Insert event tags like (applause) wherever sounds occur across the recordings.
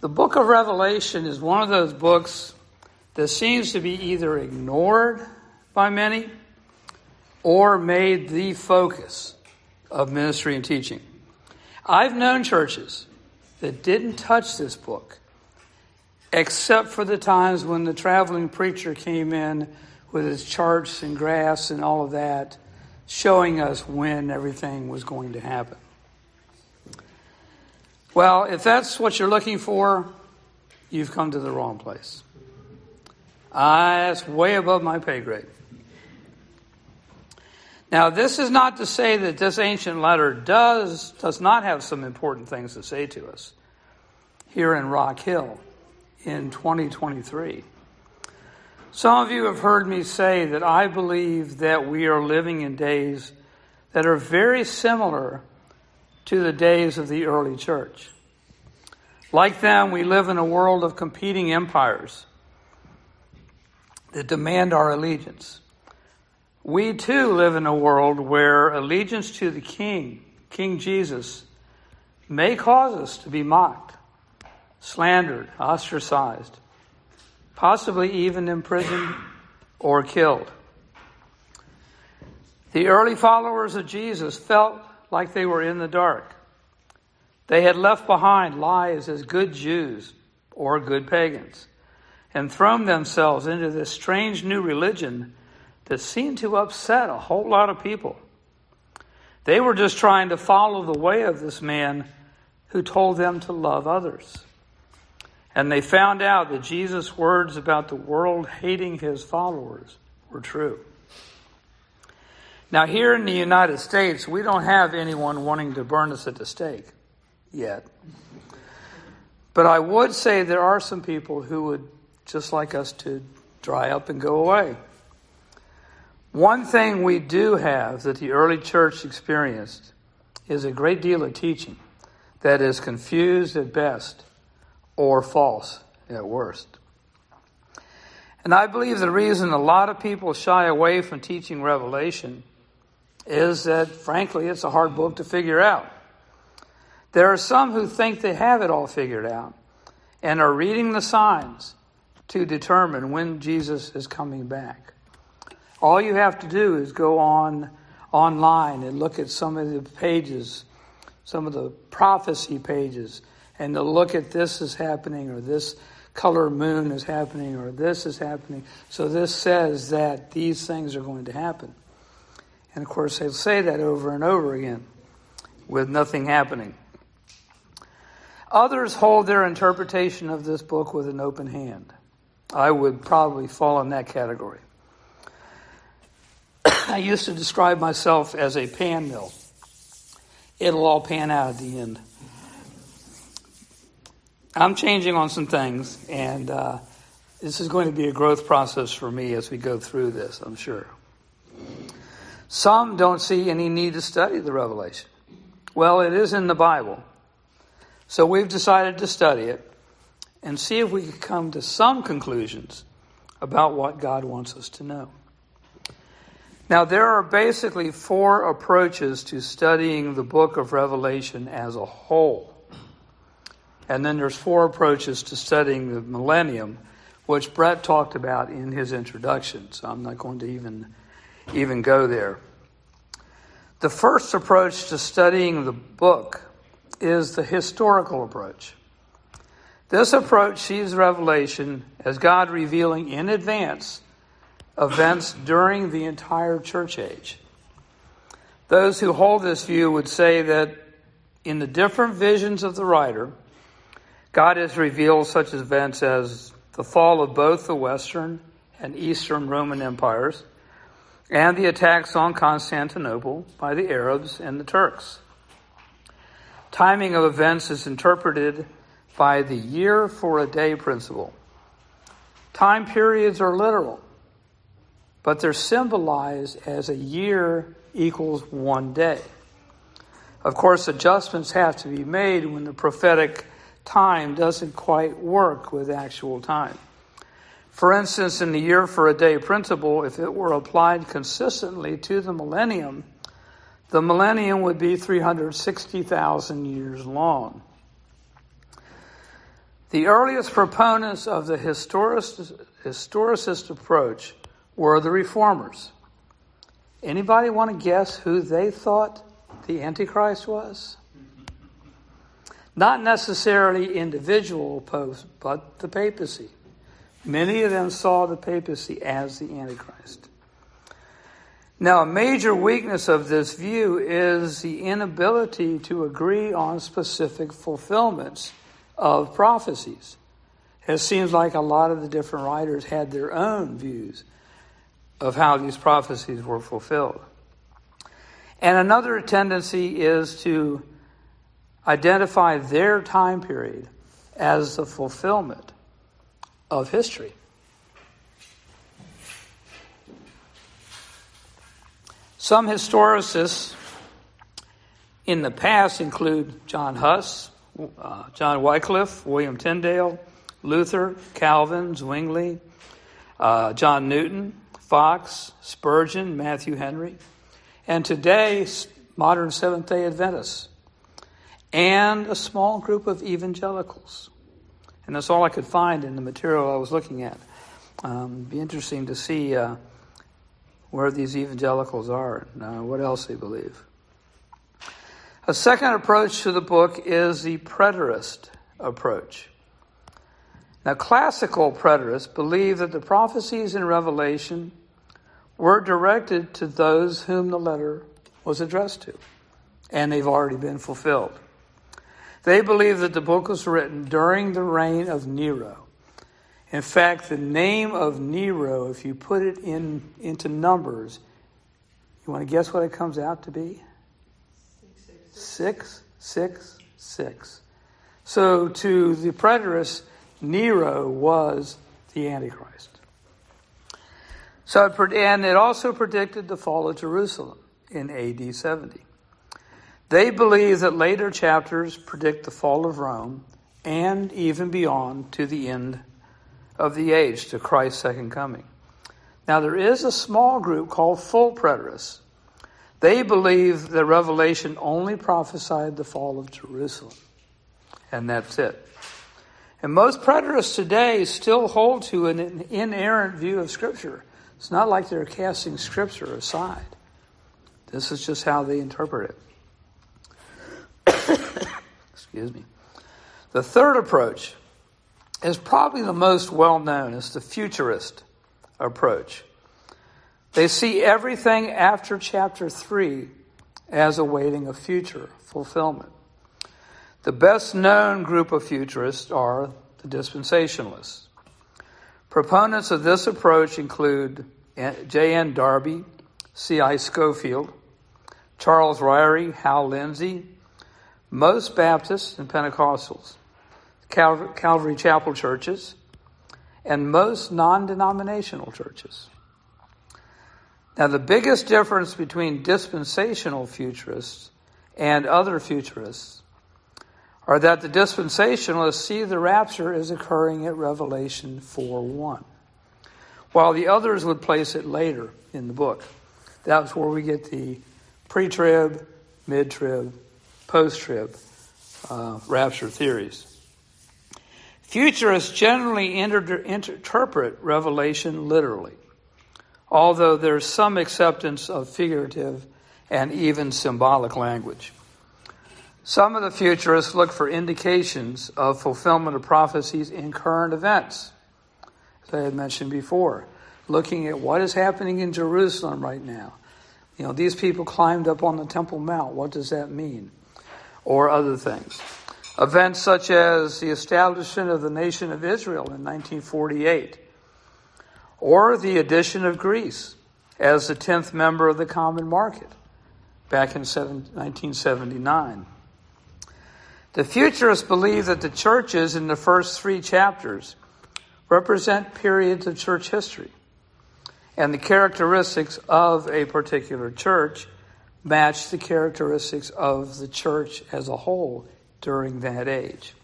The book of Revelation is one of those books that seems to be either ignored by many or made the focus of ministry and teaching. I've known churches that didn't touch this book except for the times when the traveling preacher came in with his charts and graphs and all of that, showing us when everything was going to happen. Well, if that's what you're looking for, you've come to the wrong place. Uh, that's way above my pay grade. Now, this is not to say that this ancient letter does, does not have some important things to say to us here in Rock Hill in 2023. Some of you have heard me say that I believe that we are living in days that are very similar to the days of the early church. Like them, we live in a world of competing empires that demand our allegiance. We too live in a world where allegiance to the King, King Jesus, may cause us to be mocked, slandered, ostracized, possibly even imprisoned or killed. The early followers of Jesus felt like they were in the dark. They had left behind lives as good Jews or good pagans and thrown themselves into this strange new religion that seemed to upset a whole lot of people. They were just trying to follow the way of this man who told them to love others. And they found out that Jesus' words about the world hating his followers were true. Now, here in the United States, we don't have anyone wanting to burn us at the stake yet. But I would say there are some people who would just like us to dry up and go away. One thing we do have that the early church experienced is a great deal of teaching that is confused at best or false at worst. And I believe the reason a lot of people shy away from teaching Revelation is that, frankly, it's a hard book to figure out. There are some who think they have it all figured out and are reading the signs to determine when Jesus is coming back. All you have to do is go on online and look at some of the pages, some of the prophecy pages, and to look at this is happening or this color moon is happening or this is happening. So this says that these things are going to happen. And of course, they'll say that over and over again with nothing happening. Others hold their interpretation of this book with an open hand. I would probably fall in that category. (clears throat) I used to describe myself as a pan mill. It'll all pan out at the end. I'm changing on some things, and uh, this is going to be a growth process for me as we go through this, I'm sure. Some don't see any need to study the Revelation. Well, it is in the Bible. So we've decided to study it and see if we can come to some conclusions about what God wants us to know. Now, there are basically four approaches to studying the book of Revelation as a whole. And then there's four approaches to studying the millennium, which Brett talked about in his introduction. So I'm not going to even, even go there. The first approach to studying the book is the historical approach. This approach sees Revelation as God revealing in advance events during the entire church age. Those who hold this view would say that in the different visions of the writer, God has revealed such events as the fall of both the Western and Eastern Roman empires and the attacks on Constantinople by the Arabs and the Turks. Timing of events is interpreted by the year for a day principle. Time periods are literal, but they're symbolized as a year equals one day. Of course, adjustments have to be made when the prophetic time doesn't quite work with actual time. For instance, in the year for a day principle, if it were applied consistently to the millennium, the millennium would be 360,000 years long. The earliest proponents of the historicist approach were the reformers. Anybody want to guess who they thought the Antichrist was? Not necessarily individual popes, but the papacy. Many of them saw the papacy as the Antichrist. Now, a major weakness of this view is the inability to agree on specific fulfillments of prophecies. It seems like a lot of the different writers had their own views of how these prophecies were fulfilled. And another tendency is to identify their time period as the fulfillment of history. Some historicists in the past include John Huss, uh, John Wycliffe, William Tyndale, Luther, Calvin, Zwingli, uh, John Newton, Fox, Spurgeon, Matthew Henry, and today, modern Seventh day Adventists, and a small group of evangelicals. And that's all I could find in the material I was looking at. Um, be interesting to see uh, where these evangelicals are and uh, what else they believe. A second approach to the book is the preterist approach. Now, classical preterists believe that the prophecies in Revelation were directed to those whom the letter was addressed to, and they've already been fulfilled. They believe that the book was written during the reign of Nero. In fact, the name of Nero, if you put it in into numbers, you want to guess what it comes out to be? Six, six, six. So to the preterists, Nero was the Antichrist. So it, and it also predicted the fall of Jerusalem in AD 70. They believe that later chapters predict the fall of Rome and even beyond to the end of the age, to Christ's second coming. Now, there is a small group called full preterists. They believe that Revelation only prophesied the fall of Jerusalem, and that's it. And most preterists today still hold to an inerrant view of Scripture. It's not like they're casting Scripture aside. This is just how they interpret it. Excuse me. The third approach is probably the most well known. It's the futurist approach. They see everything after chapter 3 as awaiting a future fulfillment. The best known group of futurists are the dispensationalists. Proponents of this approach include J.N. Darby, C.I. Scofield, Charles Ryrie, Hal Lindsey, most Baptists and Pentecostals, Calvary Chapel churches, and most non denominational churches. Now, the biggest difference between dispensational futurists and other futurists are that the dispensationalists see the rapture as occurring at Revelation 4 1, while the others would place it later in the book. That's where we get the pre trib, mid trib, post trib uh, rapture theories. Futurists generally inter- interpret Revelation literally, although there's some acceptance of figurative and even symbolic language. Some of the futurists look for indications of fulfillment of prophecies in current events, as I had mentioned before, looking at what is happening in Jerusalem right now. You know, these people climbed up on the Temple Mount. What does that mean? Or other things. Events such as the establishment of the nation of Israel in 1948, or the addition of Greece as the 10th member of the Common Market back in 1979. The futurists believe that the churches in the first three chapters represent periods of church history, and the characteristics of a particular church match the characteristics of the church as a whole during that age.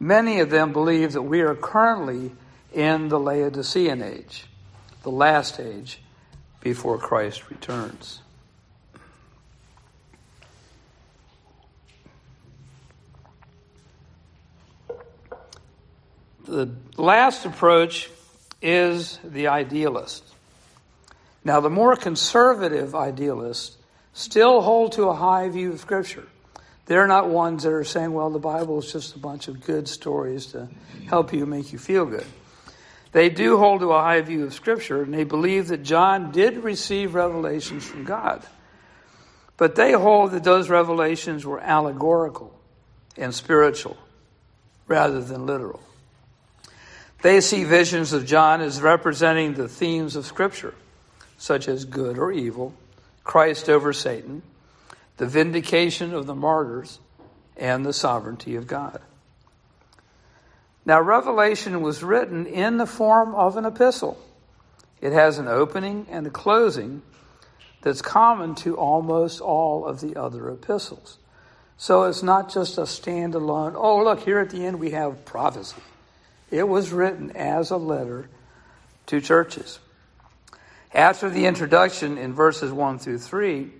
Many of them believe that we are currently in the Laodicean age, the last age before Christ returns. the last approach is the idealist. Now, the more conservative idealists still hold to a high view of Scripture. They're not ones that are saying, well, the Bible is just a bunch of good stories to help you make you feel good. They do hold to a high view of Scripture, and they believe that John did receive revelations from God. But they hold that those revelations were allegorical and spiritual rather than literal. They see visions of John as representing the themes of Scripture, such as good or evil, Christ over Satan, the vindication of the martyrs, and the sovereignty of God. Now, Revelation was written in the form of an epistle. It has an opening and a closing that's common to almost all of the other epistles. So it's not just a standalone, oh, look, here at the end we have prophecy. It was written as a letter to churches. After the introduction in verses 1 through 3,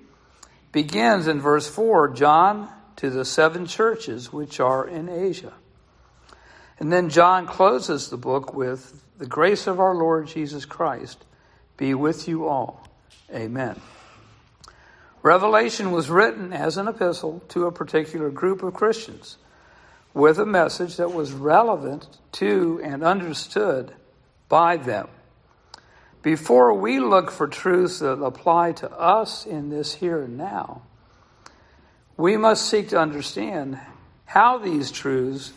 begins in verse 4 John to the seven churches which are in Asia. And then John closes the book with the grace of our Lord Jesus Christ be with you all. Amen. Revelation was written as an epistle to a particular group of Christians with a message that was relevant to and understood by them. Before we look for truths that apply to us in this here and now, we must seek to understand how these truths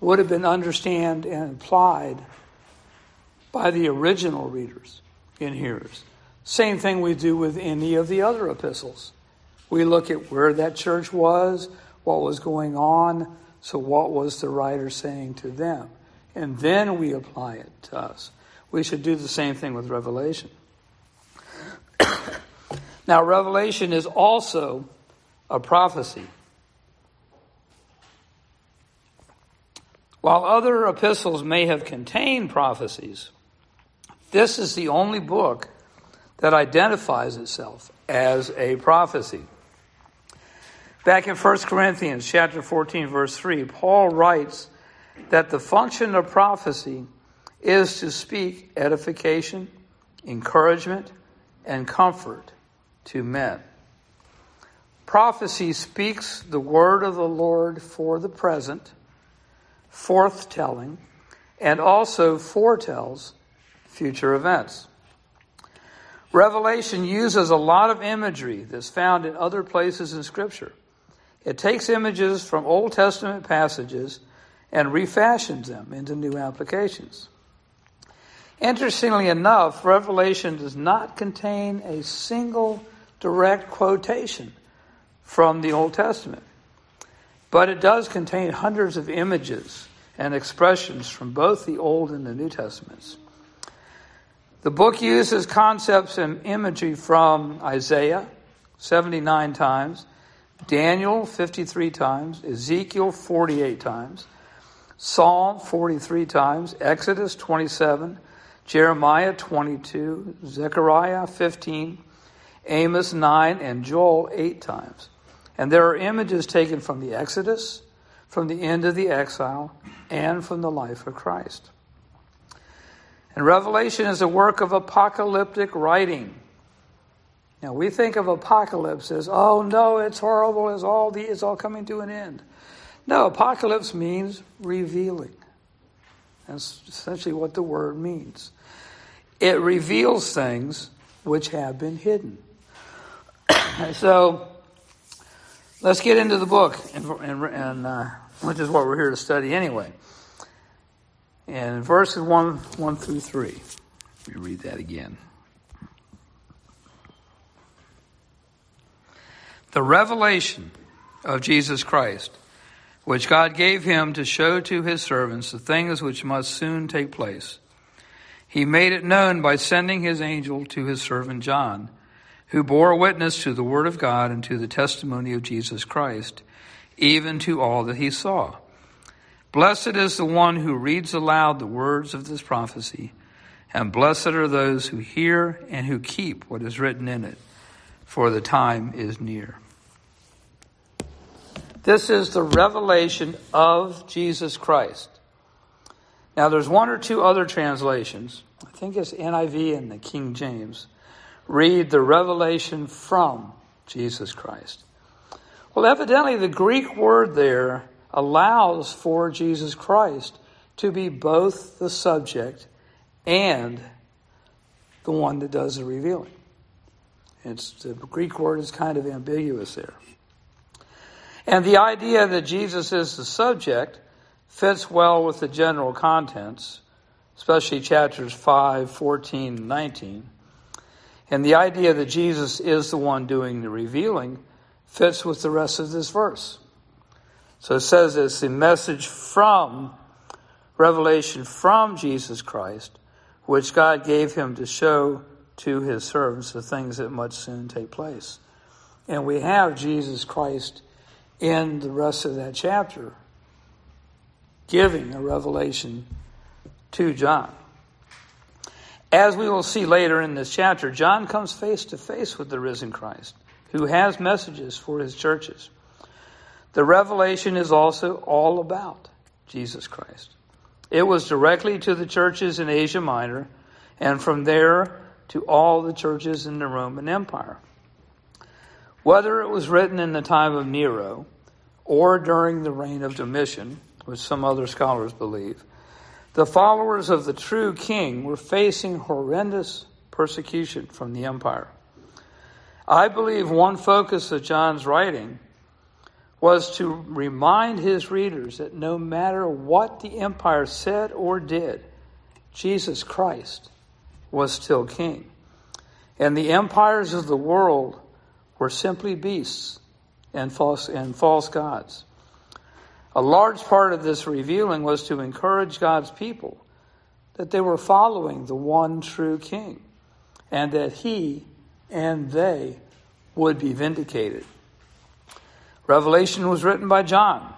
would have been understood and applied by the original readers and hearers. Same thing we do with any of the other epistles. We look at where that church was, what was going on, so what was the writer saying to them? And then we apply it to us. We should do the same thing with Revelation. (coughs) now, Revelation is also a prophecy. While other epistles may have contained prophecies, this is the only book that identifies itself as a prophecy. Back in 1 Corinthians chapter 14 verse 3, Paul writes that the function of prophecy is to speak edification, encouragement, and comfort to men. Prophecy speaks the word of the Lord for the present, forthtelling, and also foretells future events. Revelation uses a lot of imagery that's found in other places in Scripture. It takes images from Old Testament passages and refashions them into new applications. Interestingly enough, Revelation does not contain a single direct quotation from the Old Testament, but it does contain hundreds of images and expressions from both the Old and the New Testaments. The book uses concepts and imagery from Isaiah 79 times, Daniel 53 times, Ezekiel 48 times, Psalm 43 times, Exodus 27, Jeremiah 22, Zechariah 15, Amos 9, and Joel 8 times. And there are images taken from the Exodus, from the end of the exile, and from the life of Christ. And Revelation is a work of apocalyptic writing. Now we think of apocalypse as, oh no, it's horrible, it's all the it's all coming to an end. No, apocalypse means revealing. That's essentially what the word means. It reveals things which have been hidden. (coughs) so let's get into the book, and, and, and uh, which is what we're here to study anyway. And verses 1, 1 through 3. Let me read that again. The revelation of Jesus Christ, which God gave him to show to his servants the things which must soon take place. He made it known by sending his angel to his servant John, who bore witness to the word of God and to the testimony of Jesus Christ, even to all that he saw. Blessed is the one who reads aloud the words of this prophecy, and blessed are those who hear and who keep what is written in it, for the time is near. This is the revelation of Jesus Christ. Now, there's one or two other translations. I think it's NIV and the King James. Read the revelation from Jesus Christ. Well, evidently, the Greek word there allows for Jesus Christ to be both the subject and the one that does the revealing. It's, the Greek word is kind of ambiguous there. And the idea that Jesus is the subject fits well with the general contents, especially chapters 5, 14, and 19. And the idea that Jesus is the one doing the revealing fits with the rest of this verse. So it says it's the message from, revelation from Jesus Christ, which God gave him to show to his servants the things that must soon take place. And we have Jesus Christ in the rest of that chapter giving a revelation to John. As we will see later in this chapter, John comes face to face with the risen Christ, who has messages for his churches. The revelation is also all about Jesus Christ. It was directly to the churches in Asia Minor, and from there to all the churches in the Roman Empire. Whether it was written in the time of Nero or during the reign of Domitian, which some other scholars believe, the followers of the true king were facing horrendous persecution from the empire. I believe one focus of John's writing was to remind his readers that no matter what the empire said or did, Jesus Christ was still king. And the empires of the world were simply beasts and false, and false gods. A large part of this revealing was to encourage God's people that they were following the one true king and that he and they would be vindicated. Revelation was written by John.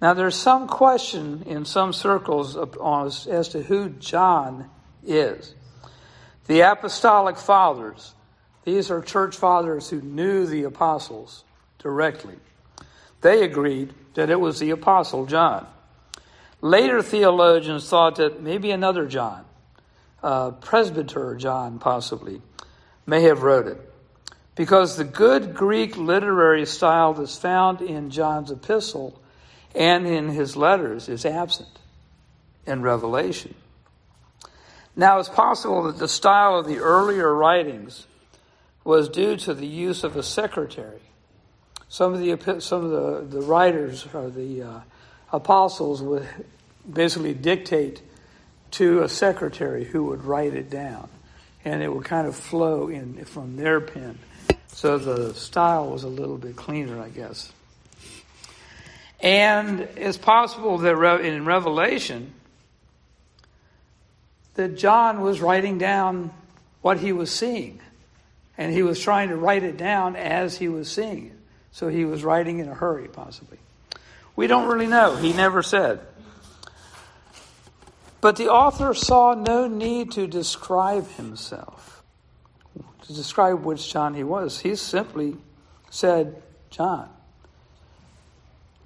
Now, there's some question in some circles as to who John is. The apostolic fathers, these are church fathers who knew the apostles directly. They agreed that it was the Apostle John. Later theologians thought that maybe another John, uh, Presbyter John possibly, may have wrote it. Because the good Greek literary style that's found in John's epistle and in his letters is absent in Revelation. Now, it's possible that the style of the earlier writings was due to the use of a secretary some of the some of the, the writers or the uh, apostles would basically dictate to a secretary who would write it down, and it would kind of flow in from their pen. So the style was a little bit cleaner, I guess. And it's possible that in Revelation that John was writing down what he was seeing, and he was trying to write it down as he was seeing it. So he was writing in a hurry, possibly. We don't really know. He never said. But the author saw no need to describe himself, to describe which John he was. He simply said, John.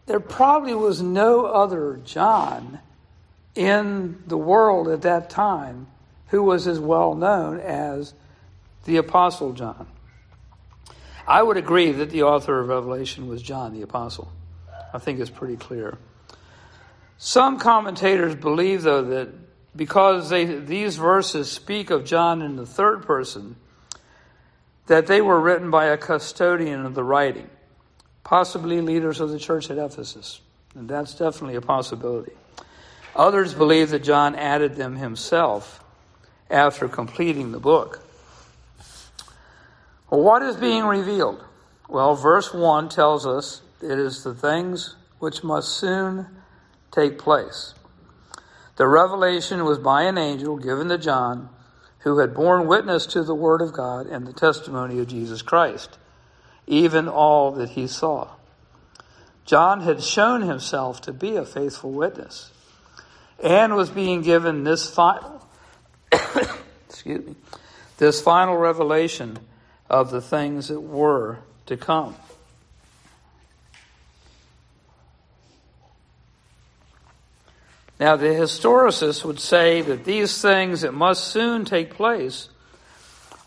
There probably was no other John in the world at that time who was as well known as the Apostle John. I would agree that the author of Revelation was John the Apostle. I think it's pretty clear. Some commentators believe, though, that because they, these verses speak of John in the third person, that they were written by a custodian of the writing, possibly leaders of the church at Ephesus. And that's definitely a possibility. Others believe that John added them himself after completing the book. What is being revealed? Well, verse 1 tells us it is the things which must soon take place. The revelation was by an angel given to John, who had borne witness to the Word of God and the testimony of Jesus Christ, even all that he saw. John had shown himself to be a faithful witness and was being given this final (coughs) excuse me this final revelation of the things that were to come. Now, the historicists would say that these things that must soon take place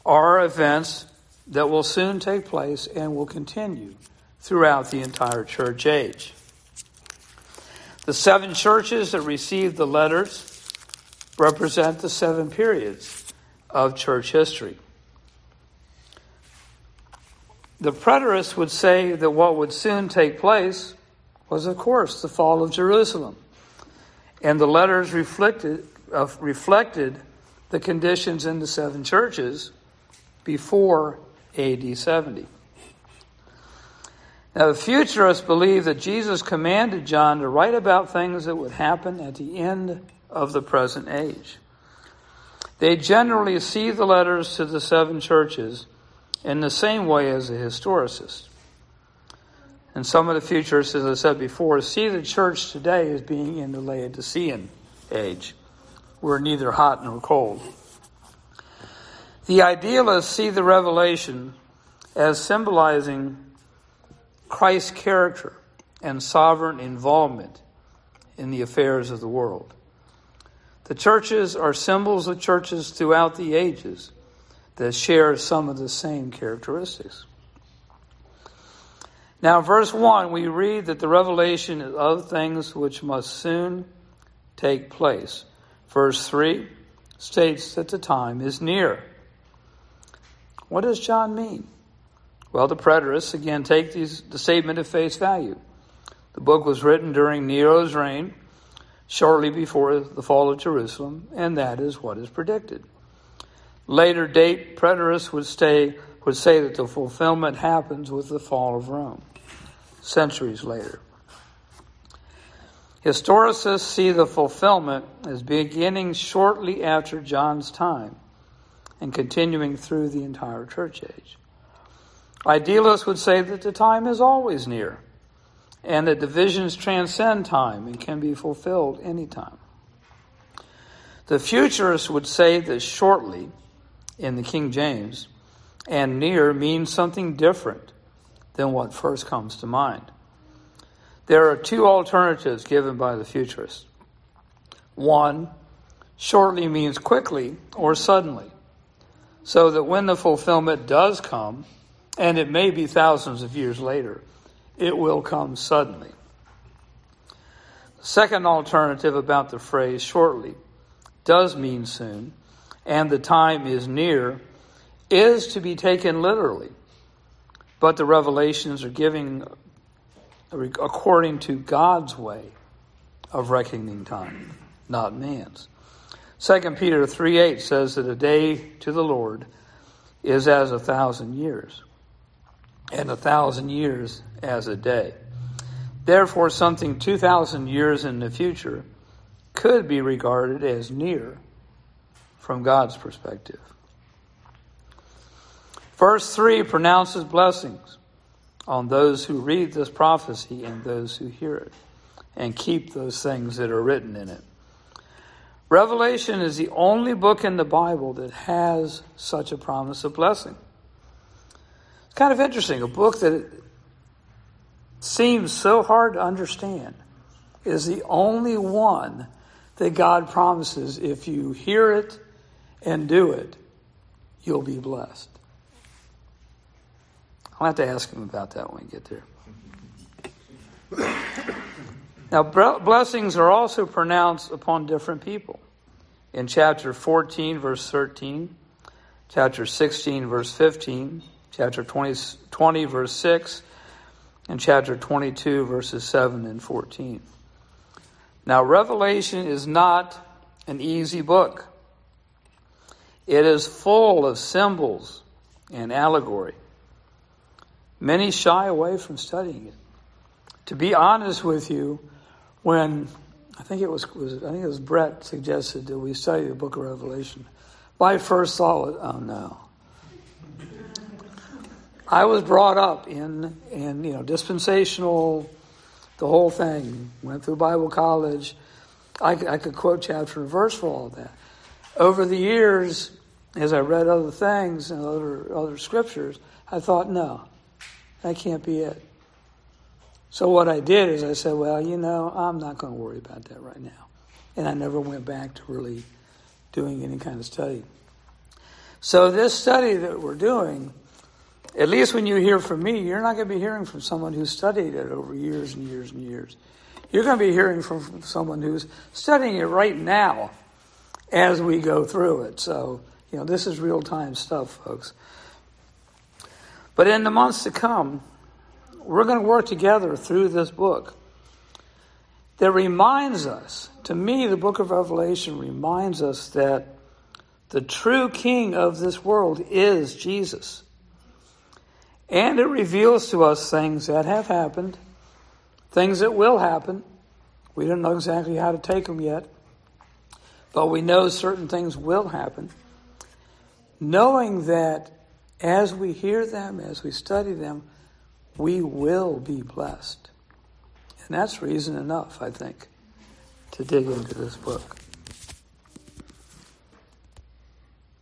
are events that will soon take place and will continue throughout the entire church age. The seven churches that received the letters represent the seven periods of church history. The preterists would say that what would soon take place was, of course, the fall of Jerusalem. And the letters reflected, uh, reflected the conditions in the seven churches before AD 70. Now, the futurists believe that Jesus commanded John to write about things that would happen at the end of the present age. They generally see the letters to the seven churches in the same way as the historicists. And some of the futurists, as I said before, see the church today as being in the Laodicean age. We're neither hot nor cold. The idealists see the revelation as symbolizing Christ's character and sovereign involvement in the affairs of the world. The churches are symbols of churches throughout the ages that share some of the same characteristics. Now, verse 1, we read that the revelation is of things which must soon take place. Verse 3 states that the time is near. What does John mean? Well, the preterists, again, take these, the statement at face value. The book was written during Nero's reign, shortly before the fall of Jerusalem, and that is what is predicted. Later date preterists would, would say that the fulfillment happens with the fall of Rome, centuries later. Historicists see the fulfillment as beginning shortly after John's time and continuing through the entire church age. Idealists would say that the time is always near and that divisions transcend time and can be fulfilled anytime. The futurists would say that shortly in the King James, and near means something different than what first comes to mind. There are two alternatives given by the futurists. One, shortly means quickly or suddenly, so that when the fulfillment does come, and it may be thousands of years later, it will come suddenly. The second alternative about the phrase shortly does mean soon, and the time is near is to be taken literally. But the revelations are giving according to God's way of reckoning time, not man's. 2 Peter 3 8 says that a day to the Lord is as a thousand years, and a thousand years as a day. Therefore, something 2,000 years in the future could be regarded as near from God's perspective. Verse 3 pronounces blessings on those who read this prophecy and those who hear it and keep those things that are written in it. Revelation is the only book in the Bible that has such a promise of blessing. It's kind of interesting. A book that seems so hard to understand is the only one that God promises if you hear it and do it, you'll be blessed. I'll have to ask him about that when we get there. Now, blessings are also pronounced upon different people. In chapter 14, verse 13, chapter 16, verse 15, chapter 20, 20 verse 6, and chapter 22, verses 7 and 14. Now, Revelation is not an easy book. It is full of symbols and allegory. Many shy away from studying it. To be honest with you, when I think it was, was I think it was Brett suggested that we study the book of Revelation. My first thought was, oh no. I was brought up in in you know dispensational, the whole thing. Went through Bible college. I, I could quote chapter and verse for all that over the years, as I read other things and other other scriptures, I thought, no, that can't be it. So what I did is I said, well, you know, I'm not going to worry about that right now. and I never went back to really doing any kind of study. So, this study that we're doing, at least when you hear from me, you're not going to be hearing from someone who studied it over years and years and years. You're going to be hearing from someone who's studying it right now as we go through it. So, you know, this is real time stuff, folks. But in the months to come, we're going to work together through this book that reminds us, to me, the book of Revelation reminds us that the true king of this world is Jesus. And it reveals to us things that have happened, things that will happen. We don't know exactly how to take them yet, but we know certain things will happen. Knowing that as we hear them, as we study them, we will be blessed. And that's reason enough, I think, to dig into this book.